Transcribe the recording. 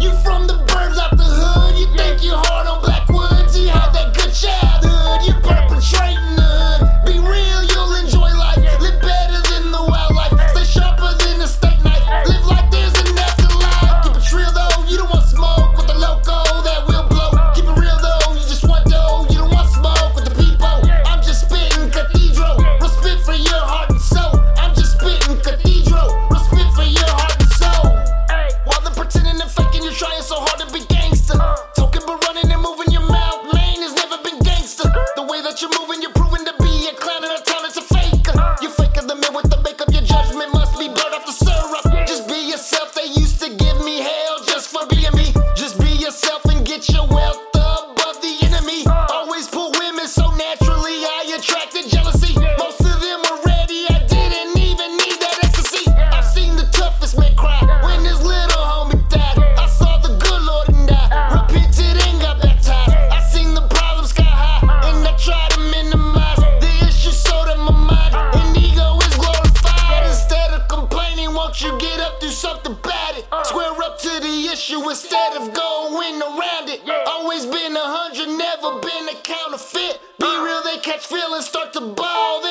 You from the burbs out the hood, you think you hard on Don't you get up, do something about it. Uh. Square up to the issue instead of going around it. Always been a hundred, never been a counterfeit. Be uh. real, they catch feelings, start to ball.